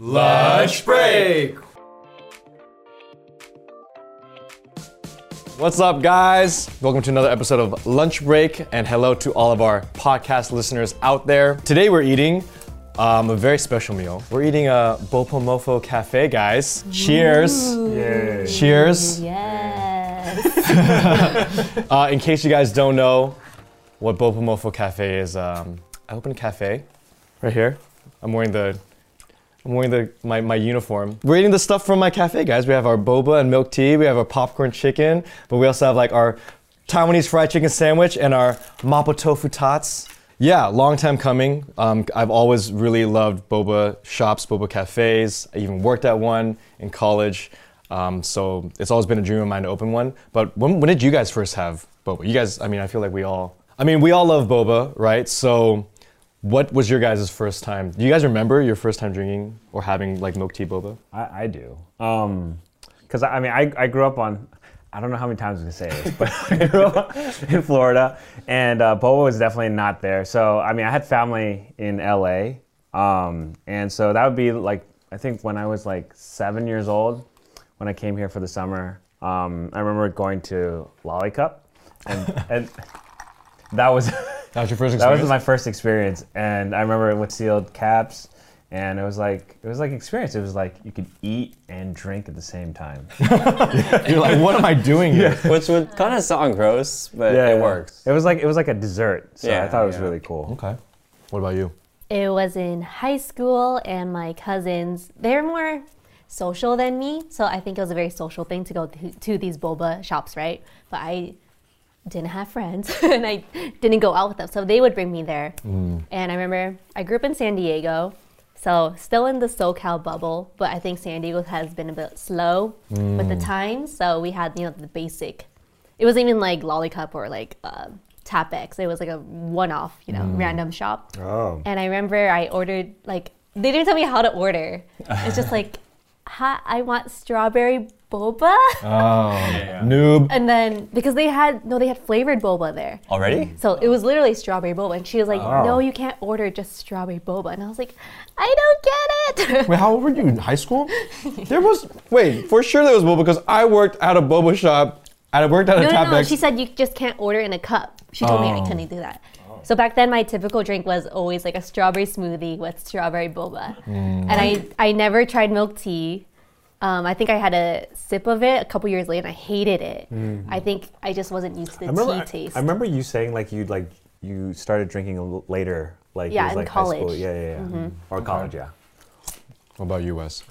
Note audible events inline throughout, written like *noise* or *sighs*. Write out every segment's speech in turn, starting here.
Lunch break! What's up, guys? Welcome to another episode of Lunch Break, and hello to all of our podcast listeners out there. Today we're eating um, a very special meal. We're eating a Bopomofo Cafe, guys. Cheers! Cheers! Yes. *laughs* Uh, in case you guys don't know what Bopomofo Cafe is, um, I opened a cafe right here. I'm wearing the I'm wearing the my, my uniform. We're eating the stuff from my cafe, guys. We have our boba and milk tea. We have our popcorn chicken, but we also have like our Taiwanese fried chicken sandwich and our mapo tofu tots. Yeah, long time coming. Um, I've always really loved boba shops, boba cafes. I even worked at one in college. Um, so it's always been a dream of mine to open one. But when, when did you guys first have boba? You guys, I mean, I feel like we all, I mean, we all love boba, right? So what was your guys' first time? Do you guys remember your first time drinking or having like milk tea boba? I, I do. Um, cause I, I mean, I, I grew up on, I don't know how many times we can say this, but *laughs* I grew up in Florida and uh, boba was definitely not there. So, I mean, I had family in LA. Um, and so that would be like, I think when I was like seven years old, when I came here for the summer, um, I remember going to Lollicup and, and *laughs* that was, That was your first that was my first experience, and I remember it with sealed caps, and it was like it was like experience. It was like you could eat and drink at the same time. *laughs* You're like, what am I doing here? Which would kind of sound gross, but yeah, it works. It was like it was like a dessert, so I thought it was yeah. really cool. Okay. What about you? it was in high school, and my cousins, they're more social than me. So I think it was a very social thing to go to, to these boba shops, right? But I didn't have friends *laughs* and I didn't go out with them. So they would bring me there. Mm. And I remember I grew up in San Diego. So still in the SoCal bubble, but I think San Diego has been a bit slow with the mm. times. So we had, you know, the basic. It wasn't even like Lollicup or like uh, Tapex. It was like a one-off, you know, mm. random shop. Oh, And I remember I ordered like they didn't tell me how to order. It's just *laughs* like, Hi, I want strawberry boba. Oh, noob. And then because they had no, they had flavored boba there. Already? So it was literally strawberry boba. And she was like, Oh. No, you can't order just strawberry boba. And I was like, I don't get it. Wait, how old were you in high school? There was wait for sure there was boba because I worked at a boba shop. I worked at a no, no, no. She said you just can't order in a cup. She told me I Oh. couldn't do that. So back then, my typical drink was always like a strawberry smoothie with strawberry boba, and I I never tried milk tea. Um, I think I had a sip of it a couple years later, and I hated it. I think I just wasn't used to the I remember. tea taste. I remember you saying like you like you started drinking a later, like Yeah, it was in like high school. college. Yeah, yeah, yeah. Or college, yeah. what about you, Wes?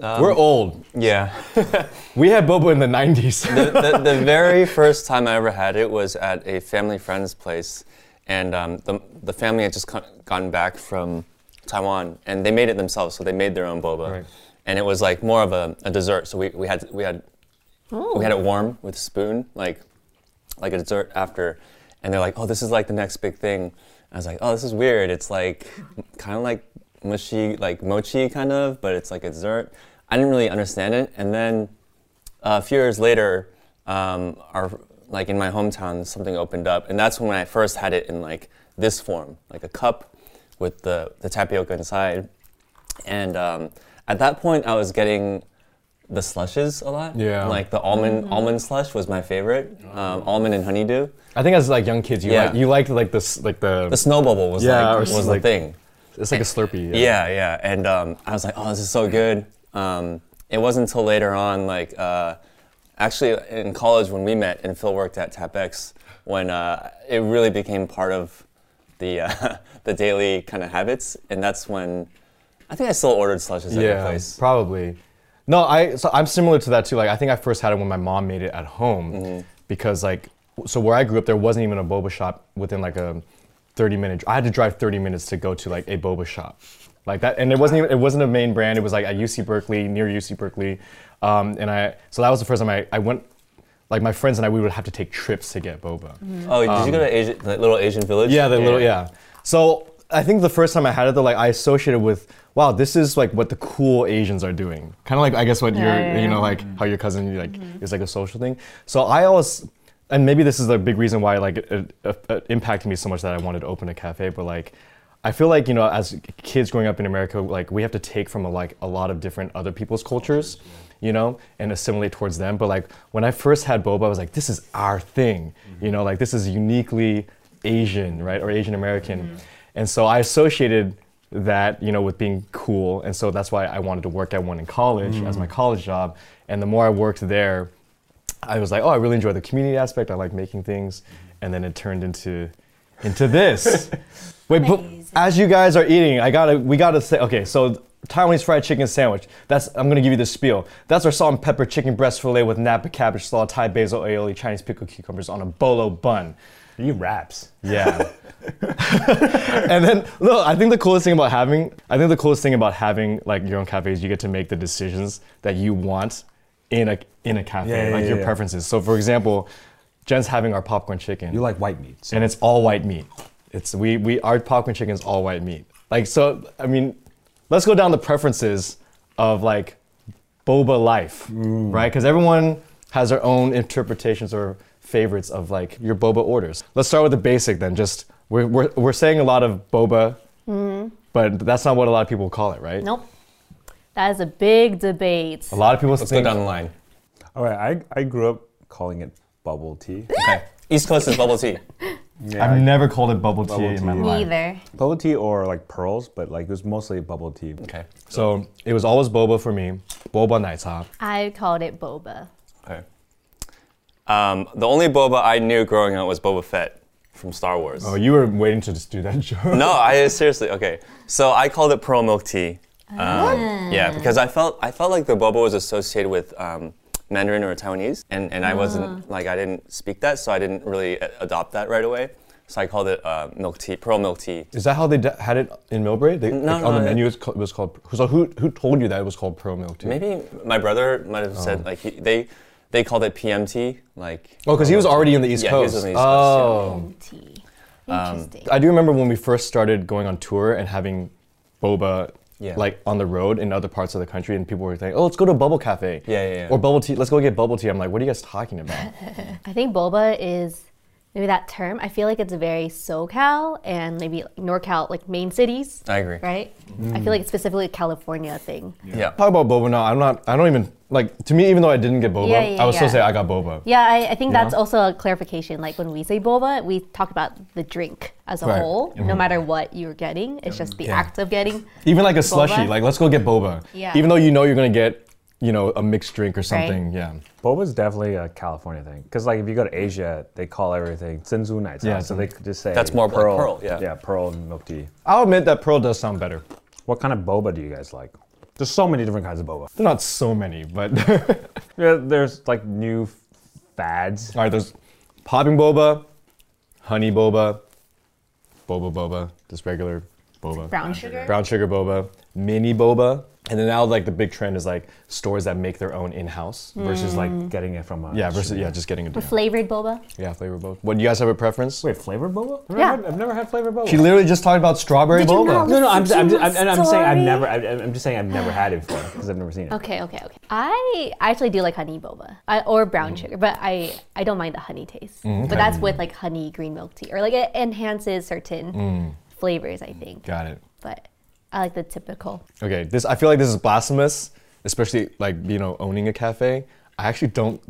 Um, We're old. Yeah. *laughs* We had boba in the 90s. the, the, the *laughs* very first time I ever had it was at a family friend's place, and um, the, the family had just co- gotten back from Taiwan, and they made it themselves, so they made their own boba, Right. and it was like more of a, a dessert. So we, we had we had we had it warm with a spoon, like like a dessert after, and they're like, oh, this is like the next big thing. I was like, oh, this is weird. It's like kind of like mushy, like mochi kind of, but it's like a dessert. I didn't really understand it, and then uh, a few years later, um, our like in my hometown, something opened up, and that's when I first had it in like this form, like a cup with the the tapioca inside. And um, at that point, I was getting the slushes a lot. Yeah. like the almond almond slush was my favorite, um, almond and honeydew. I think as like young kids, you Yeah. like you liked like this like the, The snow bubble was Yeah, or like was like- the thing. it's like a Slurpee. Yeah, yeah. And um, I was like, oh, this is so good. Um, it wasn't until later on, like, uh, actually in college when we met and Phil worked at Tapex, when uh, it really became part of the uh, *laughs* the daily kind of habits. And that's when I think I still ordered slushes at your Yeah, place. probably. No, I so I'm similar to that too. Like I think I first had it when my mom made it at home Mm-hmm. because like so where I grew up there wasn't even a boba shop within like a 30 minute. I had to drive 30 minutes to go to like a boba shop, like that, and it wasn't even it wasn't a main brand. It was like at UC Berkeley near UC Berkeley, um, and I so that was the first time I, I went. Like my friends and I, we would have to take trips to get boba. Oh, did you go to Asian, the little Asian village? Yeah, the little yeah. So I think the first time I had it, though, like I associated with, wow, this is like what the cool Asians are doing. Kind of like I guess what Yeah, your, yeah, you know, yeah. like how your cousin like is like a social thing. So I always, and maybe this is a big reason why like it, it, it impacted me so much that I wanted to open a cafe. But like, I feel like you know, as kids growing up in America, like we have to take from a, like a lot of different other people's cultures, you know, and assimilate towards them. But like when I first had boba, I was like, this is our thing, you know, like this is uniquely Asian, right, or Asian American, mm-hmm. and so I associated that you know with being cool, and so that's why I wanted to work at one in college as my mm. college job. And the more I worked there, I was like, oh, I really enjoy the community aspect. I like making things, mm-hmm. and then it turned into into this. *laughs* Wait, but as you guys are eating, I gotta we gotta say okay. So Taiwanese fried chicken sandwich. That's I'm gonna give you the spiel. That's our salt and pepper chicken breast fillet with napa cabbage slaw, Thai basil aioli, Chinese pickled cucumbers on a bolo bun. You raps. Yeah. *laughs* and then look, I think the coolest thing about having I think the coolest thing about having like your own cafe is you get to make the decisions that you want in a in a cafe, Yeah, yeah, like yeah, your preferences. So for example, Jen's having our popcorn chicken You like white meat. So and it's all white meat. It's we we our popcorn chicken is all white meat. Like so, I mean, let's go down the preferences of like boba life, mm. right? Because everyone has their own interpretations or favorites of like your boba orders. Let's start with the basic then. Just we're we're, we're saying a lot of boba, mm-hmm. but that's not what a lot of people call it, right? Nope. That is a big debate. A lot of people Let's think go down the line. All right, I, I grew up calling it bubble tea. Okay. East Coast is bubble tea. *laughs* Yeah, I've never called it bubble tea Bubble in my tea. life. Neither. bubble tea or like pearls, but like it was mostly bubble tea. Okay. So it was always boba for me. Boba nights, huh? I called it boba. Okay. Um, the only boba I knew growing up was Boba Fett from Star Wars. Oh, you were waiting to just do that *laughs* joke. No, I seriously. Okay, so I called it pearl milk tea. Um, yeah, because I felt I felt like the boba was associated with um, Mandarin or Taiwanese, and, and I wasn't like I didn't speak that, so I didn't really adopt that right away. So I called it uh, milk tea, pearl milk tea. Is that how they d- had it in Millbrae? They, No, like, on the no, menu, it- it was, called, it was called. So who who told you that it was called pearl milk tea? Maybe my brother might have said like he, they they called it PMT, like. Oh, because he was already in the East Yeah, he was Coast. on the East Coast, oh, Tea. Um, Interesting. I do remember when we first started going on tour and having boba. Yeah. Like on the road in other parts of the country, and people were saying, "Oh, let's go to a bubble cafe." Yeah, yeah, yeah. Or bubble tea. Let's go get bubble tea. I'm like, "What are you guys talking about?" *laughs* I think boba is maybe that term. I feel like it's very SoCal and maybe NorCal, like main cities, I agree. right? I feel mm. like it's specifically a California thing. Yeah. Talk about boba now. I'm not. I don't even like. To me, even though I didn't get boba, Yeah, yeah, I would still yeah. say I got boba. Yeah, I, I think Yeah. that's also a clarification. Like when we say boba, we talk about the drink as a Right. whole, no mm-hmm. matter what you're getting. It's just the Yeah. act of getting. Even like a slushy. Like let's go get boba. Yeah. Even though you know you're gonna get, you know, a mixed drink or something. Yeah. Boba's definitely a California thing. Because like if you go to Asia, they call everything Zenzu nights. Yeah, so they could just say That's more like pearl. pearl, yeah. Yeah, pearl and milk tea. I'll admit that pearl does sound better. What kind of boba do you guys like? There's so many different kinds of boba. They're not so many, but *laughs* Yeah, there's like new fads. all right. There's popping boba, honey boba, boba boba, just regular boba, Brown sugar? brown sugar boba, mini boba, and then now like the big trend is like stores that make their own in-house Versus Mm. like getting it from a Yeah, versus yeah, just getting a With flavored boba? yeah flavor boba. What do you guys have a preference? Wait, flavored boba? I've Yeah. never, I've never had flavored boba. She literally just talked about strawberry Did you boba. not no, no, I'm, Listen I'm, to I'm, my I'm, I'm saying I've story. never. I'm, I'm just saying I've never had it before because I've never seen it. Okay, okay, okay. I I actually do like honey boba I, or brown mm. sugar, but I I don't mind the honey taste. Mm, but that's with like honey green milk tea, or like it enhances certain mm. flavors. I think. Got it. But I like the typical. Okay, this I feel like this is blasphemous, especially like you know owning a cafe. I actually don't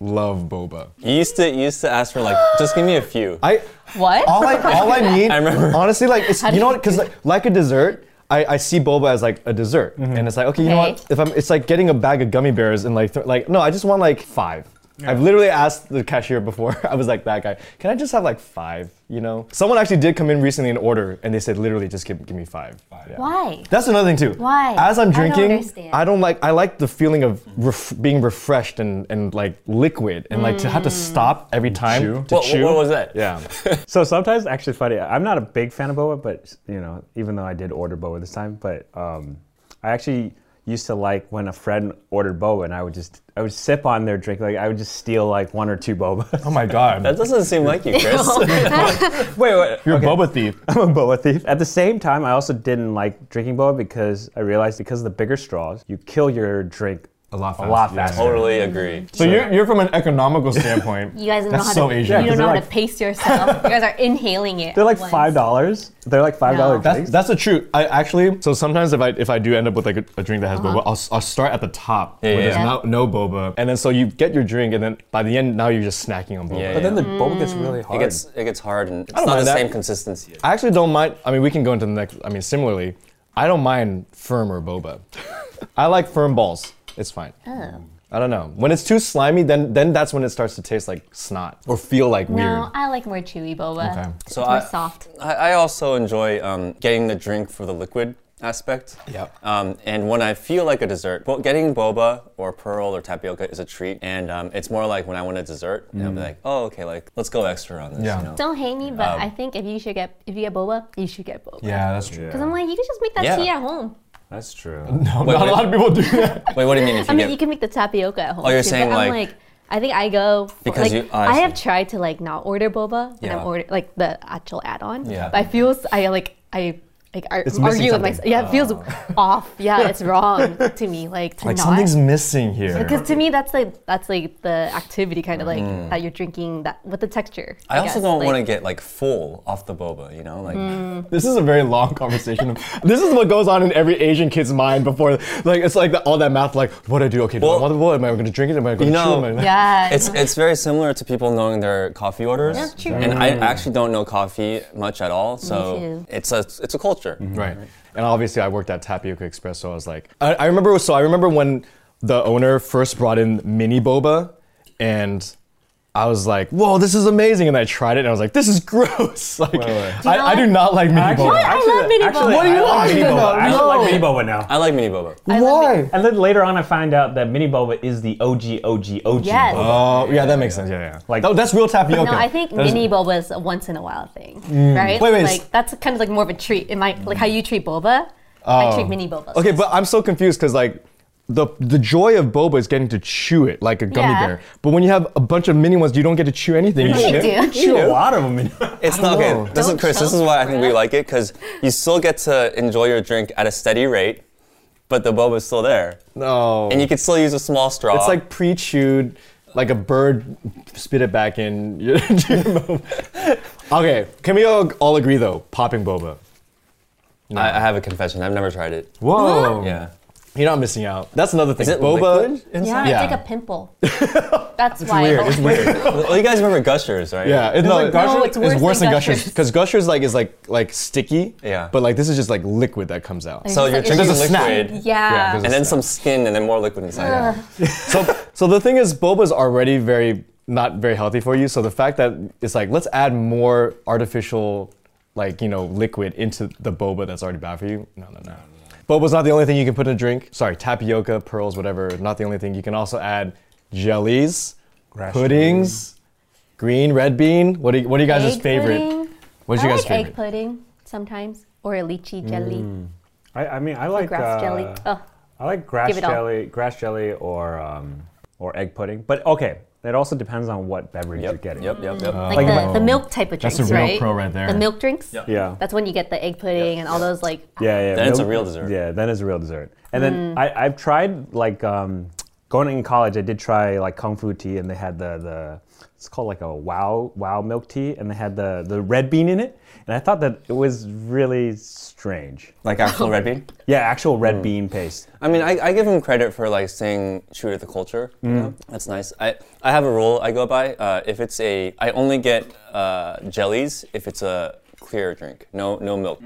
love boba. You used to you used to ask for like just give me a few. I What? all I all I *laughs* need. I remember. honestly like it's How you know what because like, like a dessert. I, I see boba as like a dessert, mm-hmm. and it's like okay, you know what? If I'm, it's like getting a bag of gummy bears and like th- like no, I just want like five. I've literally asked the cashier before. *laughs* I was like that guy. Can I just have like five? You know, someone actually did come in recently and order, and they said literally just give, give me five. Yeah. Why? That's another thing too. Why? As I'm I don't drinking, understand. I don't like. I like the feeling of ref- being refreshed and, and like liquid, and like to have to Mm. stop every time Chew? to What, chew. what was that? Yeah. *laughs* So sometimes, actually, funny. I'm not a big fan of boba, but you know, even though I did order boba this time, but um, I actually used to like when a friend ordered boba, and I would just I would sip on their drink, like I would just steal like one or two boba. oh my god. That doesn't seem like you, Chris. *laughs* wait, wait, You're okay. a boba thief. I'm a boba thief. At the same time, I also didn't like drinking boba because I realized because of the bigger straws, you kill your drink A lot A lot faster. Totally agree. So you're, you're from an economical standpoint. *laughs* You guys don't know how so to. Asian. You don't know how they're to pace yourself. you guys are inhaling it. They're like once. five dollars. They're like five dollar No. That's, that's the truth. I actually so sometimes if I if I do end up with like a, a drink that has Uh-huh. boba, I'll, s- I'll start at the top Yeah, where yeah. there's Yeah. no, no boba, and then so you get your drink, and then by the end now you're just snacking on boba. Yeah, but then the Mm. boba gets really hard. It hard. gets it gets hard and it's don't not the that. same consistency. I actually don't mind. I mean, we can go into the next. I mean, similarly, I don't mind firm or boba. *laughs* I like firm balls. It's fine. Oh. I don't know. When it's too slimy, then then that's when it starts to taste like snot or feel like weird. No, I like more chewy boba. Okay. So It's more I- soft. I, I also enjoy um, getting the drink for the liquid aspect. Yep. Um, and when I feel like a dessert, well, getting boba or pearl or tapioca is a treat. And um, it's more like when I want a dessert, and I'll be like, oh, okay, like let's go extra on this. Yeah. You know? Don't hate me, but Um, I think if you should get if you get boba, you should get boba. Yeah, that's true. Because I'm like, you can just make that Yeah. tea at home. That's true. *laughs* No, Wait, not wait. a lot of people do *laughs* that. Wait, what do you mean if you I mean, get? you can make the tapioca at home. Oh, you're too, saying, but I'm like- like, I think I go for, Because like you- oh, I I, have tried to like not order boba when Yeah. I'm order like the actual add-on. Yeah. But I feel s- I like I like ar- It's missing argue with myself. Yeah, it feels oh. *laughs* off. Yeah, it's *laughs* wrong to me. Like to Like not. something's missing here. because to me, that's like that's like the activity kind of like mm. that you're drinking that with the texture. I also guess, don't like- want to get like full off the boba. You know, like mm. This is a very long conversation. *laughs* this is what goes on in every Asian kid's mind before, like it's like the, all that math. Like, what do I do? Okay, do I Well- want the boy? Am I going to drink it? Am I going to chew it? Am I- Yeah. it's it's very similar to people knowing their coffee orders. Yeah, true. And I mm. actually don't know coffee much at all, so too. it's a it's a culture. Mm-hmm. Right. And obviously, I worked at Tapioca Express, so I was like, I, I remember. So I remember when the owner first brought in mini boba, and I was like, "Whoa, this is amazing!" And I tried it, and I was like, "This is gross." *laughs* Like, wait. Do I, I do not like mini Actually, boba. I love mini actually, boba. What do you like like? mini boba. I actually No. like mini boba now. I like mini boba. Why? And then later on, I find out that mini boba is the OG, OG, OG Yes. boba. Oh, yeah, that makes sense. Yeah, yeah. Like- Like, that's real tapioca. No, I think That is- mini boba is a once in a while thing, mm. right? Wait, wait, Like that's kind of like more of a treat. In my like how you treat boba, I Oh. treat mini boba. Okay, but I'm so confused because like the the joy of boba is getting to chew it like a gummy Yeah. bear. But when you have a bunch of mini ones, you don't get to chew anything. Yeah, you just- do. Chew a lot of them. It's not know. okay. This is Don't Chris. This is why I think we like it because you still get to enjoy your drink at a steady rate, but the boba is still there, No. and you can still use a small straw. It's like pre-chewed, like a bird spit it back in. your- *laughs* your okay, can we all, all agree though? Popping boba. I, I have a confession. I've never tried it. Whoa. Yeah. You're not missing out. That's another thing. Is it boba. liquid yeah, inside? Yeah. it's like a pimple. *laughs* That's why. weird. It's weird. Well, you guys remember Gushers, right? Yeah, it's, no, like Gushers? No, it's worse than Gushers Gushers. because Gushers like is like like sticky. Yeah. But like this is just like liquid that comes out. So It's you're like- drinking There's snap. liquid, Yeah. Yeah, there's and then some skin, and then more liquid inside. Yeah. *laughs* So, so the thing is, boba is already very not very healthy for you. So the fact that it's like let's add more artificial, like you know, liquid into the boba that's already bad for you. No, no, no. Boba's not the only thing you can put in a drink. Sorry, tapioca, pearls, whatever. Not the only thing. You can also add jellies, Grass puddings, green, red bean. What are you, what are you guys' egg favorite? Pudding. What's I your like guys' favorite? egg pudding sometimes, or a lychee jelly, I, I mean, I like grass uh, jelly. Oh, I like grass Give it all. jelly, grass jelly, or um, or egg pudding. But okay, it also depends on what beverage you're getting. Yep. Yep. Yep. like, like the, the milk type of That's drinks, a real right? pro right there. The milk drinks. Yep. Yeah. That's when you get the egg pudding and all those like. Yeah, yeah. Then it's a real dessert. Yeah, then it's a real dessert. And then I, I've tried like um, going in college. I did try like kung fu tea, and they had the the it's called like a wow wow milk tea, and they had the the red bean in it, and I thought that it was really strange. Like actual red *laughs* bean. Yeah, actual red bean paste. I mean, I, I give him credit for like staying true to the culture. You know? That's nice. I, I have a rule I go by. Uh, if it's a, I only get uh, jellies if it's a clear drink. No no milk.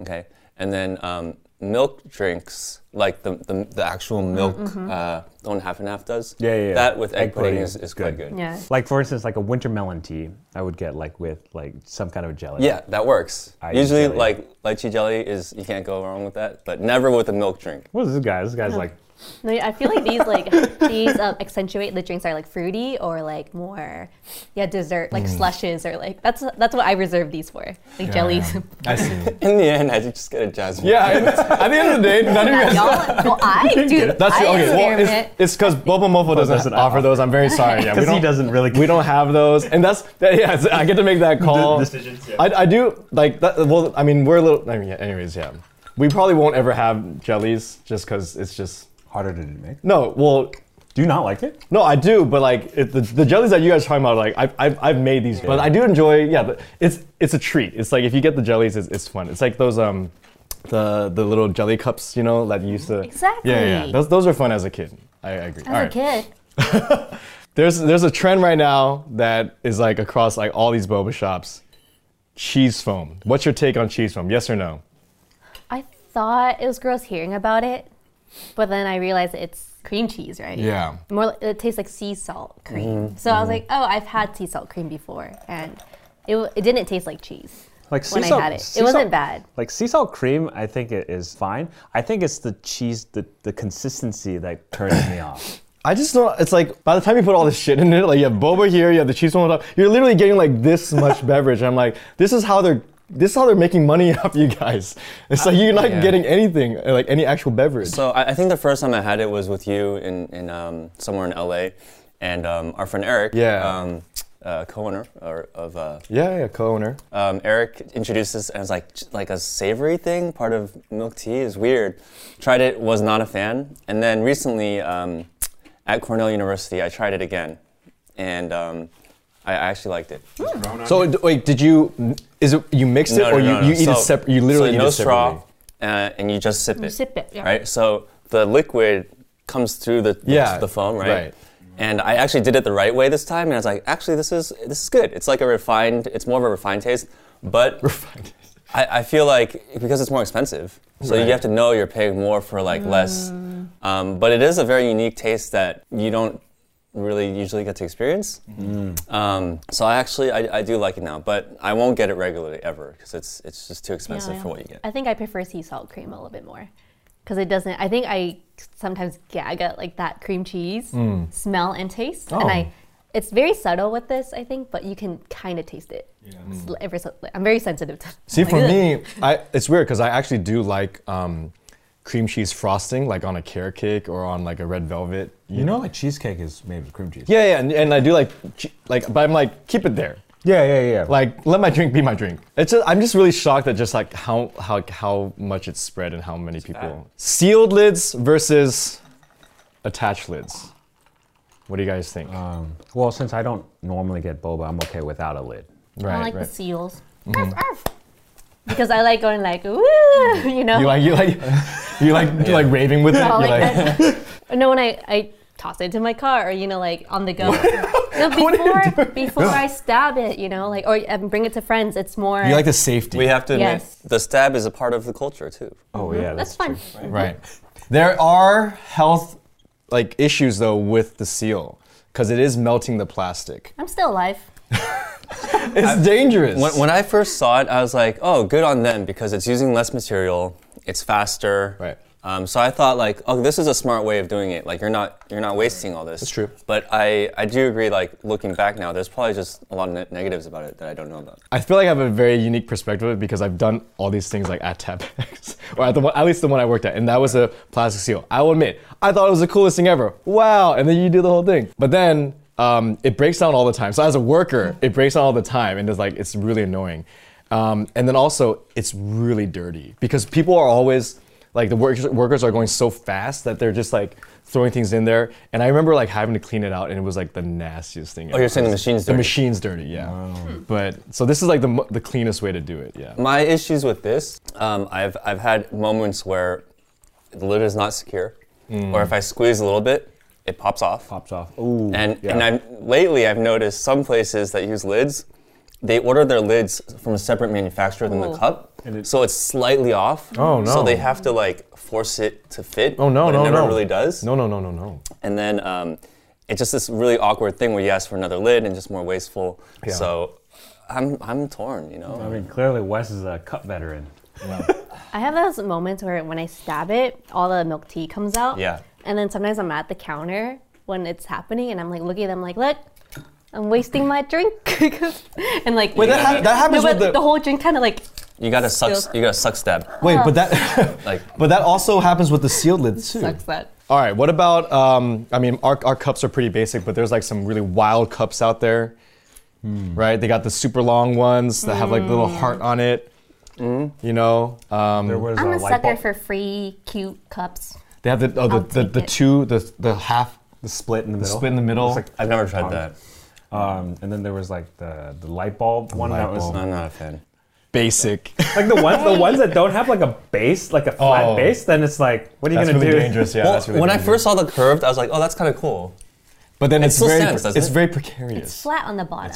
Okay. And then um, milk drinks like the the, the actual milk, uh, the one half and half does. Yeah, yeah, yeah. That with egg, Egg pudding, pudding is, is is quite good. Yeah. Like for instance, like a winter melon tea, I would get like with like some kind of jelly. Yeah, that works. I Usually, like lychee jelly is you can't go wrong with that, but never with a milk drink. What is this guy? This guy's like No, I feel like these like *laughs* these um, accentuate the drinks are like fruity or like more, yeah, dessert like slushes or like that's that's what I reserve these for, like jellies. *laughs* I see. In the end, I just get a jasmine. yeah, at the end of the day, none of you guys. Y'all, well, I *laughs* do. That's I okay. Well, it's because Bopomofo doesn't, doesn't offer offer. those. I'm very sorry. Yeah, we because he don't. doesn't really. We don't have those, and that's that, yeah. it's- I get to make that call. decisions, yeah. I, I do like that. Well, I mean, we're a little. I mean, yeah, anyways, yeah. We probably won't ever have jellies just because it's just Harder to make. No, well, Do you not like it? no, I do, but like it, the, the jellies that you guys are talking about, like I've, I've, I've made these, but I do enjoy. Yeah, the, it's it's a treat. It's like if you get the jellies, it's, it's fun. It's like those um, the the little jelly cups, you know, that you used to. Exactly. Yeah, yeah. yeah. Those those are fun as a kid. I, I agree. As All a right. kid. *laughs* There's there's a trend right now that is like across like all these boba shops. Cheese foam. What's your take on cheese foam? Yes or no? I thought it was gross hearing about it, but then I realized it's cream cheese, right? Yeah. More, it tastes like sea salt cream. Mm-hmm. So I was like, oh, I've had sea salt cream before, and it, it didn't taste like cheese Like when sea I had it. sea It wasn't salt- bad. Like sea salt cream, I think it is fine. I think it's the cheese, the, the consistency that turns me off. *coughs* I just don't. It's like by the time you put all this shit in it, like you have boba here, you have the cheese on top. You're literally getting like this much *laughs* beverage. and I'm like, this is how they're. This is how they're making money *laughs* off you guys. It's like you're not Yeah. getting anything, like any actual beverage. So I, I think the first time I had it was with you in, in um, somewhere in LA, and um, our friend Eric, Yeah. um, uh, co-owner or, of uh, yeah, yeah, co-owner. um, Eric introduced this as like like a savory thing, part of milk tea. is weird. Tried it, was not a fan, and then recently um, at Cornell University, I tried it again, and um, I actually liked it. So d- wait, did you? Is it you mixed it No, or no, you, no, no. you eat So- it separate? You literally so eat no it straw, uh, and you just sip it. sip it, yeah. Right. So the liquid comes through the the, Yeah, the foam, right? right. And I actually did it the right way this time, and I was like, actually, this is this is good. It's like a refined. It's more of a refined taste, but *laughs* Refined. I, I feel like because it's more expensive, so Right. you have to know you're paying more for like less. Um, but it is a very unique taste that you don't really usually get to experience. Um, so I actually I, I do like it now, but I won't get it regularly ever because it's it's just too expensive Yeah. for what you get. I think I prefer sea salt cream a little bit more because it doesn't. I think I sometimes gag at like that cream cheese smell and taste, and Oh. I. It's very subtle with this, I think, but you can kind of taste it. It's l- ever so- I'm very sensitive to. See, *laughs* like, for ugh. me, I, it's weird because I actually do like um, cream cheese frosting, like on a carrot cake or on like a red velvet. You know, like cheesecake is made with cream cheese. Yeah, yeah, and, and I do like, che- like, but I'm like, keep it there. yeah, yeah, yeah. Like, let my drink be my drink. It's just, I'm just really shocked at just like how how how much it's spread and how many people. Sealed lids versus attached lids. What do you guys think? um, well, since I don't normally get boba, I'm okay without a lid. right, I like right. the seals. Arf, arf. Because I like going like, woo, *laughs* you know. You like you like you like you like raving with it. *laughs* No, You're like, like, *laughs* I- no, when I, I toss it into my car or, you know, like on the go. no, before, before I stab it, you know, like, or um, bring it to friends, it's more. you like the safety. We have to admit, Yes. the stab is a part of the culture too. Oh yeah, That's that's, fun. true. Right. There are health like issues though with the seal because it is melting the plastic. I'm still alive. *laughs* It's dangerous. When, when I first saw it, I was like, oh, good on them because it's using less material, it's faster. Right. Um, so I thought like, oh, this is a smart way of doing it. Like you're not you're not wasting all this. That's true. But I I do agree. Like looking back now, there's probably just a lot of ne- negatives about it that I don't know about. I feel like I have a very unique perspective of it because I've done all these things like at Tapex, *laughs* or at, the, one- at least the one I worked at, and that was a plastic seal. I will admit, I thought it was the coolest thing ever. Wow! And then you do the whole thing, but then um, it breaks down all the time. So as a worker, it breaks down all the time, and it's like it's really annoying. Um, and then also, it's really dirty because people are always like the workers, workers are going so fast that they're just like throwing things in there. And I remember like having to clean it out, and it was like the nastiest thing. Oh, you're saying the machine's The dirty. machine's dirty, yeah. But so this is like the the cleanest way to do it, yeah. My issues with this, um, I've I've had moments where the lid is not secure, Mm. or if I squeeze a little bit, it pops off. Pops off. Ooh. And yeah. and I lately I've noticed some places that use lids, they order their lids from a separate manufacturer than the cup, And it- so it's slightly off. Oh, no! So they have to like force it to fit. Oh no, but no, it never no. really does. No, no, no, no, no. And then um, it's just this really awkward thing where you ask for another lid and just more wasteful. Yeah. So I'm I'm torn, you know. I mean, clearly Wes is a cup veteran. *laughs* I have those moments where when I stab it, all the milk tea comes out. Yeah. And then sometimes I'm at the counter when it's happening and I'm like looking at them like, look, I'm wasting my drink. *laughs* and like, Wait, that hap- that happens no, with but the- the whole drink kind of like, You gotta suck. Still- You gotta suck stab. Wait, but that *laughs* Like *laughs* but that also happens with the sealed lids too. sucks that. All right, what about um, I mean our, our cups are pretty basic, but there's like some really wild cups out there. Right? They got the super long ones that have like little heart on it. You know? Um, There was I'm a light sucker bulb- for free, cute cups. They have the oh, the, I'll the, the two the the half The split in the the middle. split in the middle. Like, I've never tried that. um, and then there was like the the light bulb one light that was bulb. I'm not a fan. basic. *laughs* like the ones the ones that don't have like a base, like a flat Oh. base. Then it's like, what are you That's gonna really do? dangerous. Yeah. well, that's really when I first saw the curved, I was like, oh, that's kind of cool. But then it it's very stands, it's it? very precarious. It's flat on the bottom.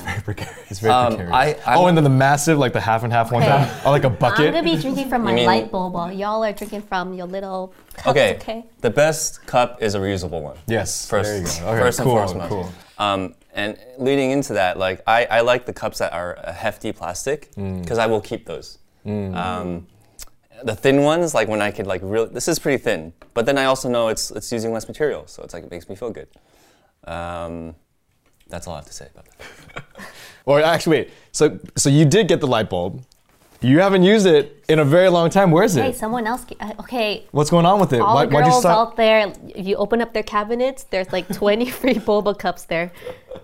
It's very Um, precarious. I- I'm- oh, and then the massive, like the half and half ones, Okay. that are like a I'm gonna be drinking from my mean- light bulb while y'all are drinking from your little cups. Okay. Okay. The best cup is a reusable one. yes. First, there you go. Okay, first and cool, foremost. Cool. Um, and leading into that, like I, I like the cups that are a hefty plastic Mm. because I will keep those. Um, the thin ones, like when I could like really, this is pretty thin, but then I also know it's it's using less material, so it's like it makes me feel good. Um, that's all I have to say about that. *laughs* Or actually, wait. So so you did get the light bulb. You haven't used it in a very long time. Where is it? Hey, it? someone else. uh, Okay, What's going on with it? all Why, the why'd you girls stop? out there, if you open up their cabinets, there's like *laughs* 20 free boba cups there.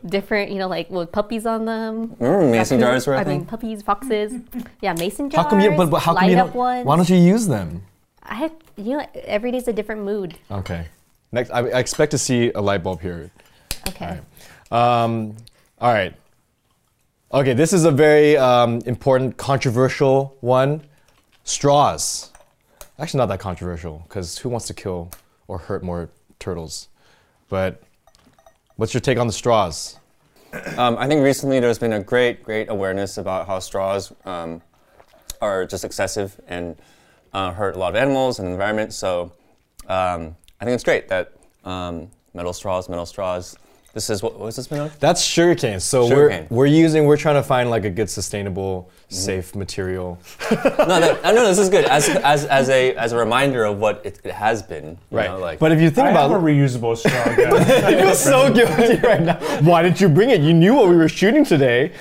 Different, you know, like with puppies on them. Remember mason Raccoon- jars were a I mean, puppies, foxes. Yeah, mason jars. How come you? But, but how come you up don't? ones. Why don't you use them? I have, you know, every day's a different mood. Okay. Next, I, I expect to see a light bulb here. Okay. Um, all right. Okay, this is a very um, important, controversial one. Straws. Actually, not that controversial, because who wants to kill or hurt more turtles? But what's your take on the straws? Um, I think recently there's been a great, great awareness about how straws um, are just excessive and uh, hurt a lot of animals and the environment. So um, I think it's great that um, metal straws, metal straws. This is what, what was this made of? That's sugarcane. So Sugarcane. we're we're using we're trying to find like a good sustainable, safe material. *laughs* no, that, no, no, this is good. As, as, as a as a reminder of what it, it has been. you Right. know, like, but if you think I about have a reusable straw. *laughs* guys. I feel so guilty right now. Why didn't you bring it? You knew what we were shooting today.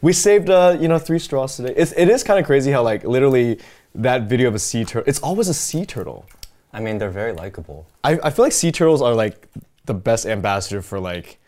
We saved, uh, you know, three straws today. It's, it is kind of crazy how, like, literally that video of a sea turtle. It's always a sea turtle. I mean, they're very likable. I, I feel like sea turtles are like the best ambassador for like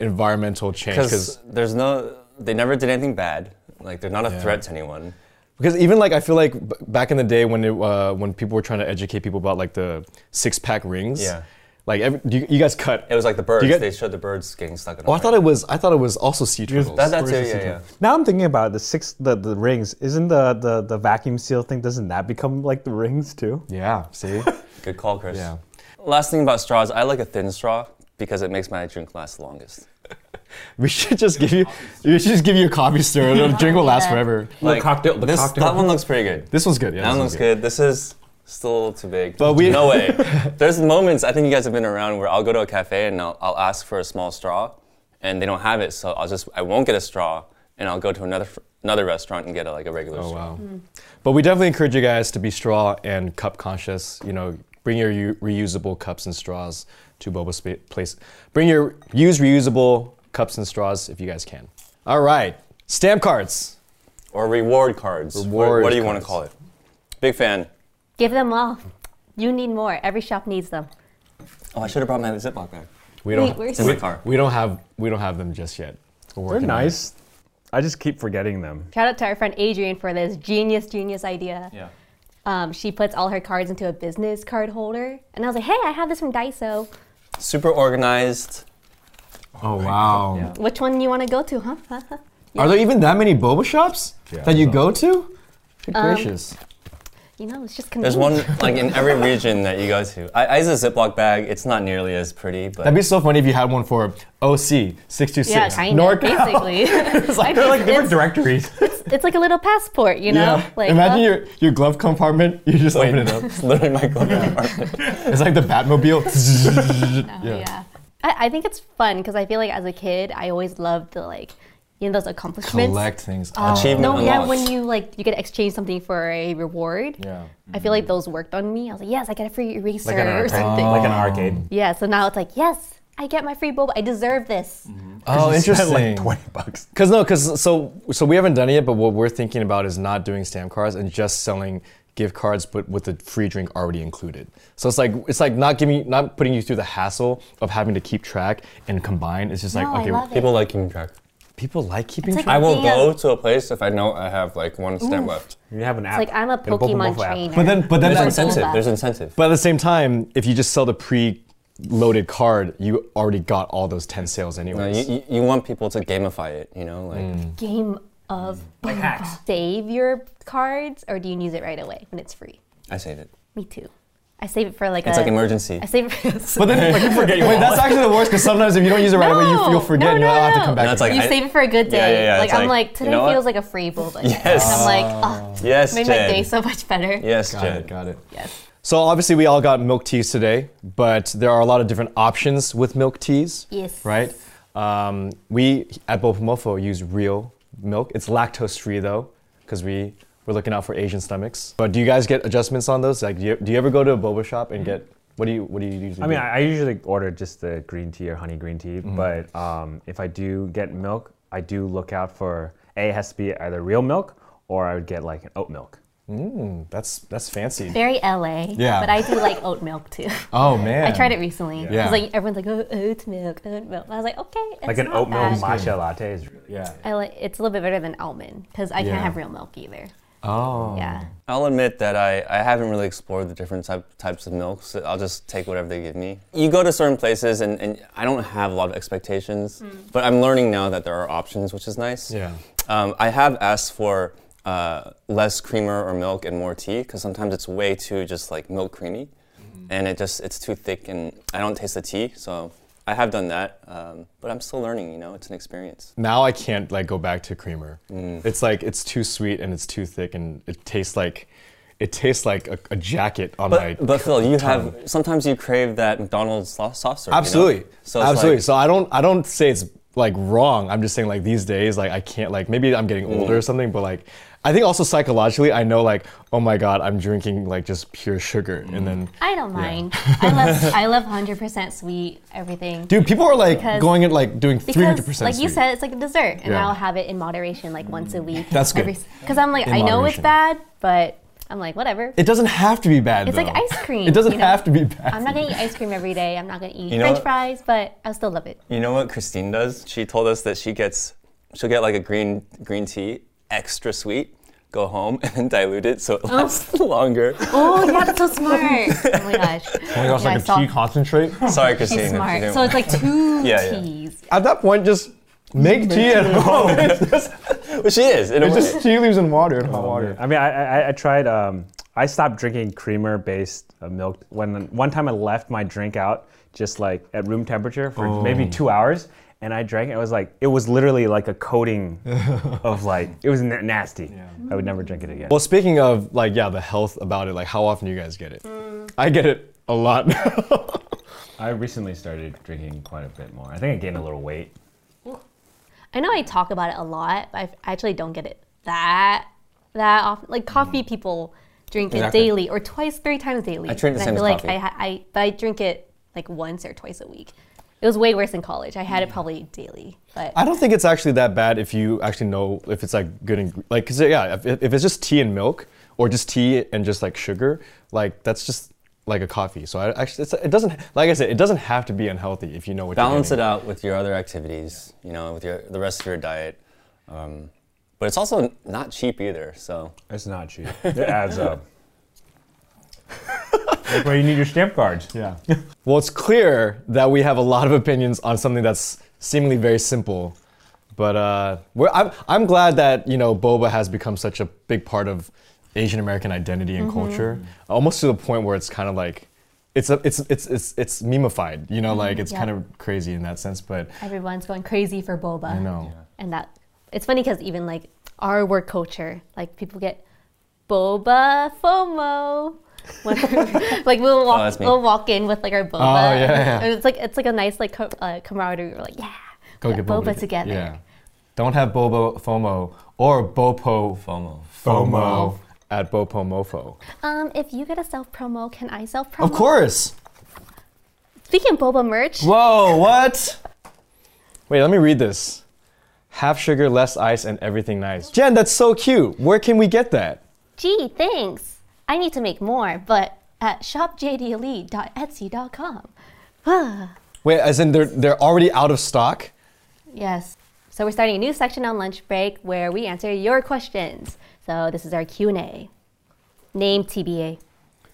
environmental change Because because there's no, they never did anything bad. Like they're not a Yeah. threat to anyone. because even like I feel like b- back in the day when it, uh, when people were trying to educate people about like the six pack rings. Yeah. Like every, do you, you guys cut. It was like the birds. get- they showed the birds getting stuck in. Oh, I thought it was. I thought it was also sea turtles. that, that's Where's it. Yeah, sea yeah. Now I'm thinking about the six the, the rings. Isn't the, the the vacuum seal thing? Doesn't that become like the rings too? yeah. See. *laughs* Good call, Chris. Yeah. Last thing about straws, I like a thin straw because it makes my drink last the longest. *laughs* We should just give you. We should just give you a coffee stir. The *laughs* drink will last Yeah. forever. The cocktail- the this, cocktail. That one looks pretty good. This one's good. Yeah. that one this looks one's good. This is still a little too big. But we- no way. *laughs* There's moments I think you guys have been around where I'll go to a cafe and I'll, I'll ask for a small straw, and they don't have it, so I'll just I won't get a straw, and I'll go to another fr- another restaurant and get a, like a regular Oh straw. wow. But we definitely encourage you guys to be straw and cup conscious. You know, bring your u- reusable cups and straws to Boba Spa- Place. Bring your use reusable cups and straws if you guys can. All right. Stamp cards. Or reward cards. What- Reward what, do you want to call it? Big fan. Give them all. You need more. Every shop needs them. Oh, I should have brought my Ziploc bag. We don't. where's It's in my car. we don't have. We don't have them just yet. They're working on nice. I just keep forgetting them. Shout out to our friend Adrian for this genius, genius idea. Yeah. Um, she puts all her cards into a business card holder. And I was like, hey, I have this from Daiso. Super organized. Oh wow. Yeah. Which one you want to go to, huh? *laughs* Are there even that many boba shops Yeah, that you there's go to? Good Um, gracious. You know, it's just There's one like in every region that you go to. I, I use a Ziploc bag. It's not nearly as pretty, but That'd be so funny if you had one for OC six two Yeah, kind of, NorCal. basically. *laughs* it's, like- They're like different it's, directories. it's like a little passport, you know? Yeah. Like, Imagine uh, your, your glove compartment. You just Wait, open it up. *laughs* it's literally my glove compartment. *laughs* It's like the Batmobile. Oh, Yeah. yeah. I, I think it's fun because I feel like as a kid, I always loved the like, you know, those accomplishments. Collect things. Oh, Achievement No, yeah, when you like you get to exchange something for a reward. Yeah. I feel like those worked on me. I was like, yes, I get a free eraser like an or arcade. something. Like an arcade. Yeah, so now it's like, yes, I get my free boba. I deserve this. Mm-hmm. Oh, You spent, interesting. Like twenty bucks. Cause no, cause so so we haven't done it yet, but what we're thinking about is not doing stamp cards and just selling gift cards, but with the free drink already included. So it's like it's like not giving, not putting you through the hassle of having to keep track and combine. It's just like No, I okay, love it. People like keeping track. People like keeping It's like- track. I will Yeah. go to a place if I know I have like one stamp left. You have an app. It's like I'm a Get Bopo Pokemon trainer. But then, but then, There's that- Boba. incentive. There's incentive. but at the same time, if you just sell the pre-loaded card, you already got all those ten sales No, anyways. you, you, you want people to gamify it, you know, like mm. game of Like hacks. save your cards or do you use it right away when it's free? I save it. Me too. I save it for like It's a like emergency. I save it for But then, like you *laughs* forget. Wait, that's actually the worst because sometimes if you don't use it right away, you, No, you'll forget no, and you'll no, have to come back. No, it's again. you I- save it for a good day. Yeah, yeah, yeah. Like It's I'm like, like today you know what? feels like a free boba. day. Yes. And I'm like, oh, yes, made my day so much better. Yes, got Jen. it, got it. Yes. So obviously we all got milk teas today, but there are a lot of different options with milk teas. Yes. Right? Um, we at Bopomofo use real milk. It's lactose free though, because we we're looking out for Asian stomachs. But do you guys get adjustments on those? Like, do you, do you ever go to a boba shop and get what do you what do you usually? I mean, do? I, I usually order just the green tea or honey green tea, Mm-hmm. but um, if I do get milk, I do look out for A, it has to be either real milk or I would get like an oat milk. Mm, that's that's fancy. Very LA. Yeah. But I do like oat milk too. *laughs* Oh man. I tried it recently. Yeah. Because like everyone's like, oh, oat milk, oat milk. I was like, okay, it's Like an not oat milk bad. matcha latte is really Yeah. I like it's a little bit better than almond because I Yeah. can't have real milk either. Oh. Yeah. I'll admit that I, I haven't really explored the different type, types of milks. I'll just take whatever they give me. You go to certain places, and, and I don't have a lot of expectations, but I'm learning now that there are options, which is nice. Yeah. Um, I have asked for uh, less creamer or milk and more tea because sometimes it's way too just like milk creamy, and it just it's too thick, and I don't taste the tea. So I have done that, um, but I'm still learning. You know, it's an experience. Now I can't like go back to creamer. Mm. It's like it's too sweet and it's too thick and it tastes like it tastes like a, a jacket on my. But, but Phil, you tongue. have sometimes you crave that McDonald's sauce, sauce syrup, you know? Absolutely. So Absolutely. like- so I don't I don't say it's like wrong. I'm just saying like these days like I can't like maybe I'm getting Mm. older or something, but like I think also psychologically I know like oh my god I'm drinking like just pure sugar Mm. and then I don't mind. *laughs* I love I love 100% sweet everything. dude people are like Because- going at like doing 300 Because, percent like you said, it's like a dessert, and Yeah. I'll have it in moderation, like once a week. That's good. Because I'm like, In I know it's bad, but I'm like, whatever. It doesn't have to be bad. It's though. like ice cream, It doesn't you know? have to be bad. I'm not gonna eat ice cream every day. I'm not gonna eat You know French what? fries, but I still love it. You know what Christine does? She told us that she gets, she'll get like a green green tea, extra sweet, go home *laughs* and then dilute it so it oh. lasts *laughs* longer. Oh yeah, that's so smart. oh my *laughs* gosh. Oh my gosh, Yeah, like a saw- tea concentrate. Sorry, Christine. He's if you smart. So it's like two Yeah, yeah. teas. At that point, just make tea at home. *laughs* Well, she is. In a it's way. just tea leaves and water and hot water. I mean, I, I, I tried. Um, I stopped drinking creamer-based uh, milk when one time I left my drink out just like at room temperature for maybe two hours, and I drank it. It was like it was literally like a coating *laughs* of like it was na- nasty. I would never drink it again. Well, speaking of like yeah, the health about it, like how often do you guys get it? I get it a lot. Now. *laughs* I recently started drinking quite a bit more. I think I gained a little weight. I know I talk about it a lot, but I actually don't get it that that often. Like coffee, mm. people drink it daily or twice, three times daily. I drink the and same I feel like coffee. I, I, but I drink it like once or twice a week. It was way worse in college. I had it mm. probably daily, but I don't think it's actually that bad if you actually know if it's like good and like because yeah, if, if it's just tea and milk or just tea and just like sugar, like that's just like a coffee. So I actually it's, it doesn't like I said it doesn't have to be unhealthy if you know what Balance you're it out with your other activities. You know, with your the rest of your diet. Um, but it's also not cheap either. So It's not cheap. It adds up. That's why you need your stamp cards. Yeah. *laughs* well, it's clear that we have a lot of opinions on something that's seemingly very simple, but uh, we're, I'm I'm glad that you know boba has become such a big part of Asian American identity and culture, almost to the point where it's kind of like. It's, a, it's, it's, it's, it's memeified, you know, like it's yeah. kind of crazy in that sense, but everyone's going crazy for boba. I know. and that it's funny because even like our work culture, like people get boba FOMO. *laughs* *laughs* Like we'll walk, that's me. we'll walk in with like our boba. Oh, yeah, yeah. And it's like it's like a nice like co- uh, camaraderie. We're like, yeah, Go get boba, boba together. Yeah. Don't have boba FOMO or bopo FOMO. FOMO at bopo mofo. Um, if you get a self promo, can I self promo? Of course. Speaking of boba merch, Whoa, what? Wait, let me read this. Half sugar, less ice, and everything nice. Jen, that's so cute. Where can we get that? gee, thanks. I need to make more, but at shopjdelite.etsy.com. *sighs* Wait, as in they're they're already out of stock? yes. So we're starting a new section on lunch break where we answer your questions. So this is our Q&A. Name TBA.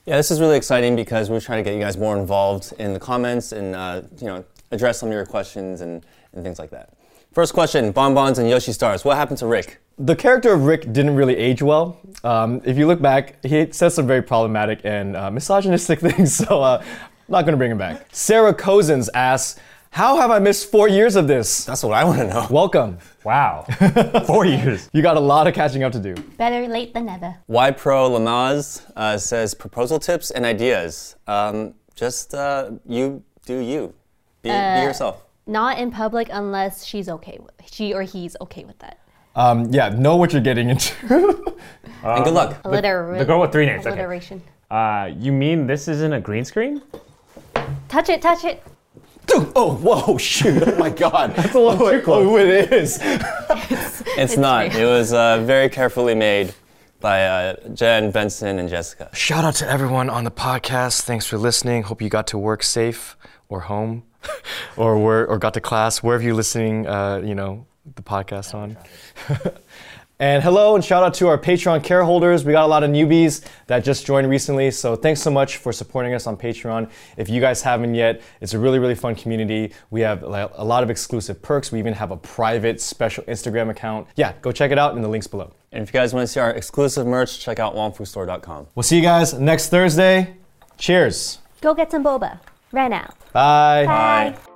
Yeah, this is really exciting because we're trying to get you guys more involved in the comments and uh, you know address some of your questions and, and things like that. First question: Bonbons and Yoshi stars. What happened to Rick? The character of Rick didn't really age well. Um, if you look back, he says some very problematic and uh, misogynistic *laughs* things, so uh, I'm not gonna bring him back. Sarah Cozens asks, How have I missed four years of this? That's what I want to know. Welcome. Wow. *laughs* Four years. You got a lot of catching up to do. Better late than never. Y Pro Lamaz uh, says proposal tips and ideas. Um, just uh, you do you. Be, be yourself. Not in public unless she's okay with she or he's okay with that. Um, yeah, know what you're getting into. *laughs* and good luck. Allitera- the girl with three names, okay. Alliteration. Uh, you mean this isn't a green screen? Touch it, touch it. Dude, oh, whoa, *laughs* shoot. Oh my god. That's a little too close. Oh, it is. *laughs* It's, not. It was uh, very carefully made by uh, Jen, Benson, and Jessica. Shout out to everyone on the podcast. Thanks for listening. Hope you got to work safe or home *laughs* or where, or got to class, wherever you're listening, uh, you know, the podcast on. And hello and shout out to our Patreon care holders. We got a lot of newbies that just joined recently. So thanks so much for supporting us on Patreon. If you guys haven't yet, it's a really, really fun community. We have a lot of exclusive perks. We even have a private special Instagram account. Yeah, go check it out in the links below. And if you guys want to see our exclusive merch, check out wongfustore.com. We'll see you guys next Thursday. Cheers. Go get some boba right now. Bye. Bye.